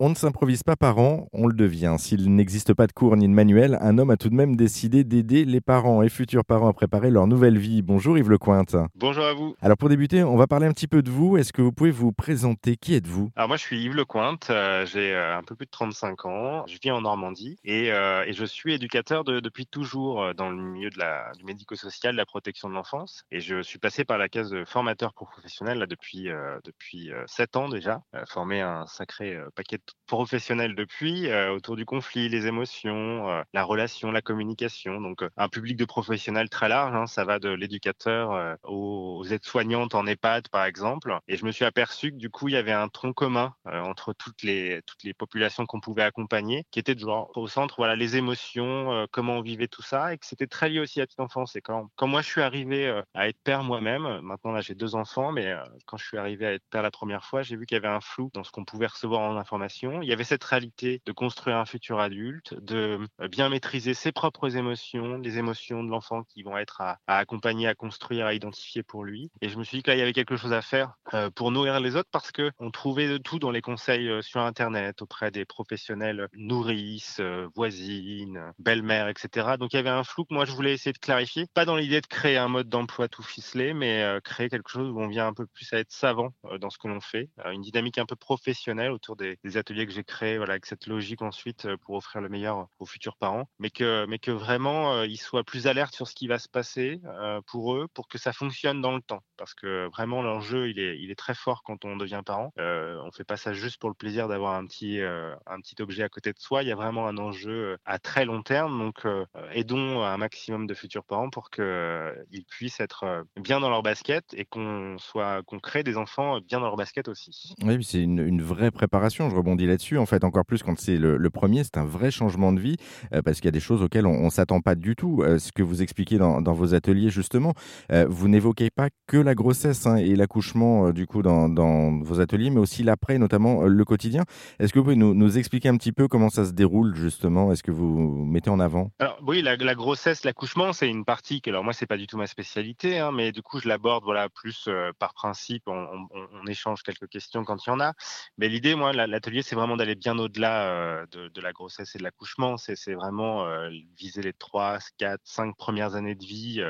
On ne s'improvise pas parent, on le devient. S'il n'existe pas de cours ni de manuel, un homme a tout de même décidé d'aider les parents et futurs parents à préparer leur nouvelle vie. Bonjour Yves Lecointe. Bonjour à vous. Alors pour débuter, on va parler un petit peu de vous. Est-ce que vous pouvez vous présenter? Qui êtes-vous? Alors moi je suis Yves Lecointe, euh, j'ai euh, un peu plus de 35 ans, je vis en Normandie et, euh, et je suis éducateur de- depuis toujours euh, dans le milieu de la, du médico-social, de la protection de l'enfance et je suis passé par la case de formateur professionnel là, depuis, depuis euh, 7 ans déjà, formé un sacré paquet de professionnels depuis euh, autour du conflit, les émotions, euh, la relation, la communication, donc euh, un public de professionnels très large, hein, ça va de l'éducateur euh, aux, aux aides-soignantes en EHPAD par exemple. Et je me suis aperçu que du coup il y avait un tronc commun euh, entre toutes les, toutes les populations qu'on pouvait accompagner qui était de genre au centre voilà les émotions, comment on vivait tout ça et que c'était très lié aussi à la petite enfance. Et quand, quand moi je suis arrivé à être père moi-même, maintenant là j'ai deux enfants mais quand je suis arrivé à être père la première fois j'ai vu qu'il y avait un flou dans ce qu'on pouvait recevoir en information. Il y avait cette réalité de construire un futur adulte, de euh, bien maîtriser ses propres émotions, les émotions de l'enfant qui vont être à, à accompagner, à construire, à identifier pour lui. Et je me suis dit que là, il y avait quelque chose à faire euh, pour nourrir les autres parce que on trouvait de tout dans les conseils euh, sur Internet auprès des professionnels nourrices, voisines, belles-mères, etc. Donc il y avait un flou que moi je voulais essayer de clarifier, pas dans l'idée de créer un mode d'emploi tout ficelé, mais créer quelque chose où on vient un peu plus à être savant dans ce que l'on fait, une dynamique un peu professionnelle autour des, des ateliers que j'ai créés, voilà, avec cette logique ensuite euh, pour offrir le meilleur aux futurs parents, mais que, mais que vraiment euh, ils soient plus alertes sur ce qui va se passer euh, pour eux, pour que ça fonctionne dans le temps, parce que vraiment l'enjeu il est, il est très fort quand on devient parent. Euh, on fait pas ça juste pour le plaisir d'avoir un petit, euh, un petit objet à côté de soi. Il y a vraiment un enjeu euh, à très long terme, donc euh, aidons un maximum de futurs parents pour que euh, ils puissent être euh, bien dans leur basket et qu'on soit, crée des enfants bien dans leur basket aussi. Oui, c'est une, une vraie préparation. Je rebondis là-dessus. En fait, encore plus quand c'est le, premier, c'est un vrai changement de vie euh, parce qu'il y a des choses auxquelles on ne s'attend pas du tout. Euh, ce que vous expliquez dans, vos ateliers, justement, euh, vous n'évoquez pas que la grossesse hein, et l'accouchement, du coup, dans, vos ateliers, mais aussi l'après, notamment le quotidien. Est-ce que vous pouvez nous, expliquer un petit peu comment ça se déroule, justement? Est-ce que vous mettez en avant? Oui, la, grossesse, l'accouchement, c'est une partie que, alors moi, c'est pas du tout ma spécialité, hein, mais du coup, je l'aborde voilà plus euh, par principe. On, échange quelques questions quand il y en a. Mais l'idée, moi, la- l'atelier, c'est vraiment d'aller bien au-delà euh, de, la grossesse et de l'accouchement. C'est vraiment euh, viser les trois, quatre, cinq premières années de vie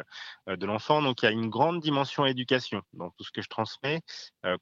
de l'enfant. Donc, il y a une grande dimension éducation dans tout ce que je transmets.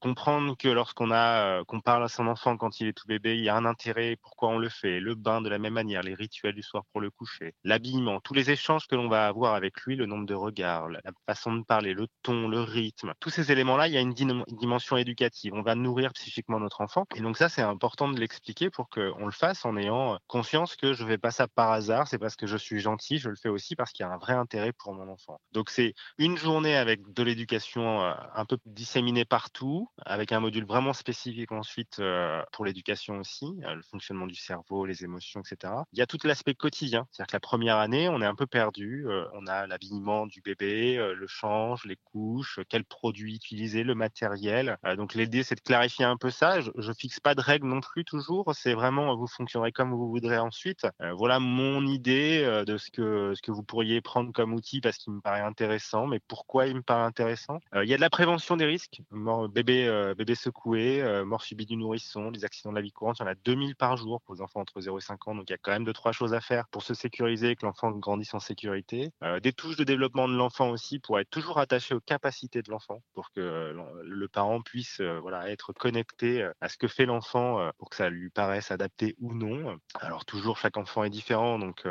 Comprendre que lorsqu'on a, qu'on parle à son enfant quand il est tout bébé, il y a un intérêt, pourquoi on le fait, le bain de la même manière, les rituels du soir pour le coucher, l'habillement, tous les échanges que l'on va avoir avec lui, le nombre de regards, la, façon de parler, le ton, le rythme, tous ces éléments-là, il y a une, dimension éducative. On va nourrir psychiquement notre enfant. Et donc ça, c'est important de l'expliquer pour qu'on le fasse en ayant conscience que je ne fais pas ça par hasard, c'est parce que je suis gentil, je le fais aussi parce qu'il y a un vrai intérêt pour mon enfant. Donc c'est une journée avec de l'éducation euh, un peu disséminée partout, avec un module vraiment spécifique ensuite euh, pour l'éducation aussi, euh, le fonctionnement du cerveau, les émotions, etc. Il y a tout l'aspect quotidien, c'est-à-dire que la première année, on est un peu perdu, euh, on a l'habillement du bébé, euh, le change, les couches, euh, quels produits utiliser, le matériel. Donc l'idée, c'est de clarifier un peu ça. Je, je fixe pas de règles non plus toujours, c'est vraiment vous fonctionnerez comme vous voudrez ensuite. Voilà mon idée de ce que ce que vous pourriez prendre comme outil parce qu'il me paraît intéressant, mais pourquoi il me paraît intéressant? Il y a de la prévention des risques, mort, bébé, bébé secoué, mort subie du nourrisson, les accidents de la vie courante, il y en a 2000 par jour pour les enfants entre 0 et 5 ans, donc il y a quand même deux, trois choses à faire pour se sécuriser, que l'enfant grandisse en sécurité. Euh, des touches de développement de l'enfant aussi pour être toujours attaché aux capacités de l'enfant, pour que euh, le parent puisse euh, voilà, être connecté à ce que fait l'enfant pour que ça lui paraisse adapté ou non. Alors toujours, chaque enfant est différent, donc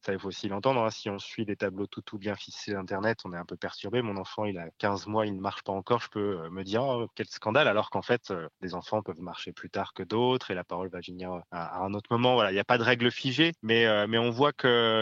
ça, il faut aussi l'entendre. hein. Si on suit des tableaux tout, tout bien ficelés d'Internet, on est un peu perturbé. Mon enfant, il a 15 mois, il ne marche pas encore. Je peux me dire, oh, quel scandale, alors qu'en fait, des enfants peuvent marcher plus tard que d'autres et la parole va venir à, un autre moment. Voilà, il n'y a pas de règle figée, mais, mais on voit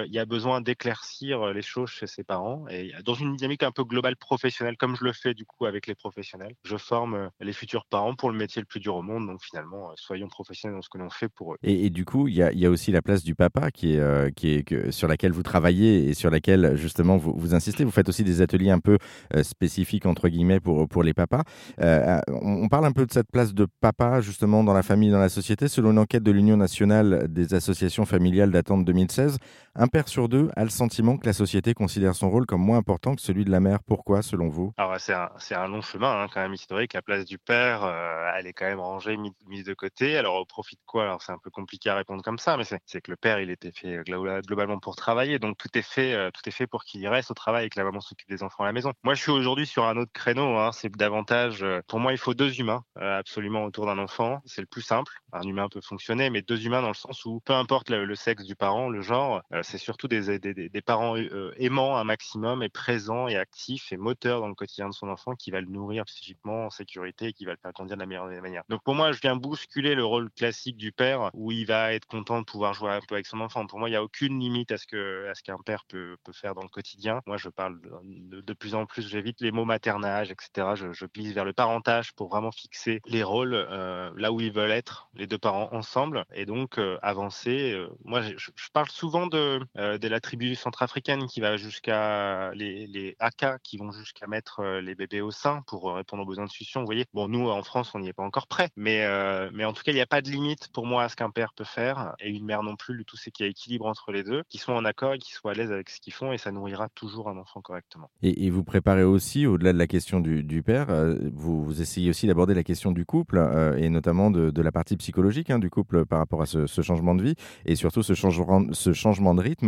qu'il y a besoin d'éclaircir euh, les choses chez ses parents. Et dans une dynamique un peu globale professionnelle, comme je le fais du coup avec les professionnels, je forme euh, les futurs parents pour le métier le plus dur au monde. Donc finalement, euh, soyons professionnels dans ce que l'on fait pour eux. Et, du coup, il y a, il aussi la place du papa qui est, euh, qui est sur laquelle vous travaillez et sur laquelle justement vous, vous insistez. Vous faites aussi des ateliers un peu euh, spécifiques entre guillemets pour, pour les papas. Euh, Euh, on parle un peu de cette place de papa justement dans la famille, dans la société. Selon une enquête de l'Union nationale des associations familiales datant de 2016, un père sur deux a le sentiment que la société considère son rôle comme moins important que celui de la mère. Pourquoi, selon vous? Alors c'est un, un, long chemin hein, quand même historique. La place du père, euh, elle est quand même rangée, mise, de côté. Alors au profit de quoi? Alors c'est un peu compliqué à répondre comme ça, mais c'est que le père, il était fait globalement pour travailler, donc tout est fait, euh, tout est fait pour qu'il reste au travail et que la maman s'occupe des enfants à la maison. Moi, je suis aujourd'hui sur un autre créneau. Hein, c'est davantage, euh, pour moi, il faut deux humains absolument autour d'un enfant. C'est le plus simple. Un humain peut fonctionner, mais deux humains dans le sens où peu importe le, sexe du parent, le genre, surtout des, des, des, parents aimants un maximum et présents et actifs et moteurs dans le quotidien de son enfant qui va le nourrir psychiquement en sécurité et qui va le faire grandir de la meilleure manière. Donc pour moi, je viens bousculer le rôle classique du père où il va être content de pouvoir jouer un peu avec son enfant. Pour moi, il n'y a aucune limite à ce que à ce qu'un père peut, peut, faire dans le quotidien. Moi, je parle de, de plus en plus, j'évite les mots maternage, etc. Je, je, glisse vers le parentage pour vraiment fixer les rôles euh, là où ils veulent être, les deux parents ensemble, et donc euh, avancer. Euh, moi, je, je, parle souvent de, de la tribu centrafricaine qui va jusqu'à les, les AK qui vont jusqu'à mettre les bébés au sein pour répondre aux besoins de succion. Vous voyez, bon, nous en France, on n'y est pas encore prêt, mais mais en tout cas, il n'y a pas de limite pour moi à ce qu'un père peut faire et une mère non plus. Le tout, c'est qu'il y a équilibre entre les deux, qu'ils soient en accord et qu'ils soient à l'aise avec ce qu'ils font, et ça nourrira toujours un enfant correctement. Et, vous préparez aussi, au-delà de la question du, du père, vous, vous, essayez aussi d'aborder la question du couple et notamment de, de, la partie psychologique hein, du couple par rapport à ce, ce, changement de vie et surtout ce changement, ce changement de rythme.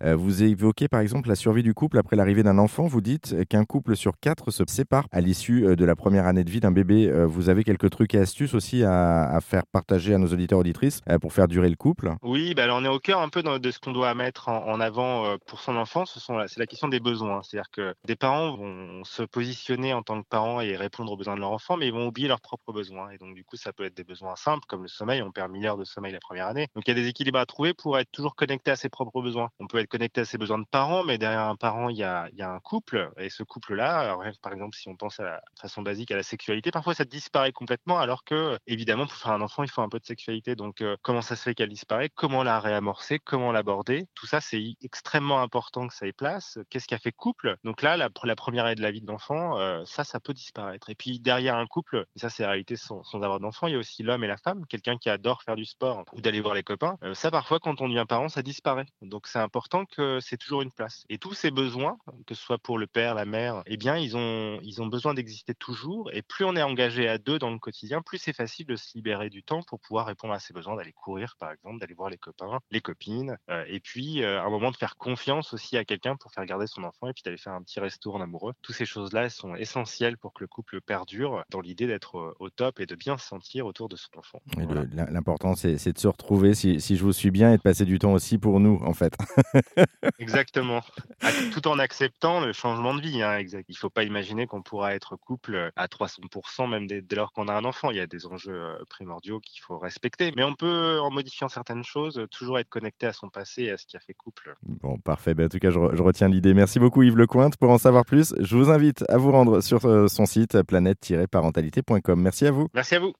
Vous évoquez par exemple la survie du couple après l'arrivée d'un enfant. Vous dites qu'un couple sur quatre se sépare à l'issue de la première année de vie d'un bébé. Vous avez quelques trucs et astuces aussi à, faire partager à nos auditeurs auditrices pour faire durer le couple Oui, bah on est au cœur un peu de ce qu'on doit mettre en, en avant pour son enfant. C'est la question des besoins. C'est-à-dire que des parents vont se positionner en tant que parents et répondre aux besoins de leur enfant, mais ils vont oublier leurs propres besoins. Et donc du coup, ça peut être des besoins simples comme le sommeil. On perd 1000 heures de sommeil la première année. Donc il y a des équilibres à trouver pour être toujours connecté à ses propres besoins. On peut être connecté à ses besoins de parents, mais derrière un parent, il y a, y a un couple. Et ce couple-là, par exemple, si on pense à la façon basique à la sexualité, parfois ça disparaît complètement, alors que évidemment, pour faire un enfant, il faut un peu de sexualité. Donc euh, comment ça se fait qu'elle disparaît? Comment la réamorcer? Comment l'aborder? Tout ça, c'est extrêmement important que ça ait place. Qu'est-ce qui a fait couple? Donc là, la, la, première année de la vie de l'enfant, euh, ça, ça peut disparaître. Et puis derrière un couple, et ça c'est la réalité sans, sans avoir d'enfant, il y a aussi l'homme et la femme, quelqu'un qui adore faire du sport ou d'aller voir les copains. Euh, ça, parfois, quand on devient parent, ça disparaît. Donc c'est important que c'est toujours une place. Et tous ces besoins, que ce soit pour le père, la mère, eh bien, ils ont, ils ont besoin d'exister toujours. Et plus on est engagé à deux dans le quotidien, plus c'est facile de se libérer du temps pour pouvoir répondre à ces besoins, d'aller courir, par exemple, d'aller voir les copains, les copines, euh, et puis euh, un moment de faire confiance aussi à quelqu'un pour faire garder son enfant, et puis d'aller faire un petit resto en amoureux. Toutes ces choses-là sont essentielles pour que le couple perdure dans l'idée d'être au top et de bien se sentir autour de son enfant. Voilà. L'important, c'est de se retrouver, si, si, je vous suis bien, et de passer du temps aussi pour nous, en fait. Exactement. Tout en acceptant le changement de vie. Hein, exact. Il ne faut pas imaginer qu'on pourra être couple à 300%, même dès, dès lors qu'on a un enfant. Il y a des enjeux primordiaux qu'il faut respecter. Mais on peut, en modifiant certaines choses, toujours être connecté à son passé et à ce qui a fait couple. Bon, parfait. Ben, en tout cas, je, je retiens l'idée. Merci beaucoup, Yves Lecointe. Pour en savoir plus, je vous invite à vous rendre sur son site planète-parentalité.com. Merci à vous. Merci à vous.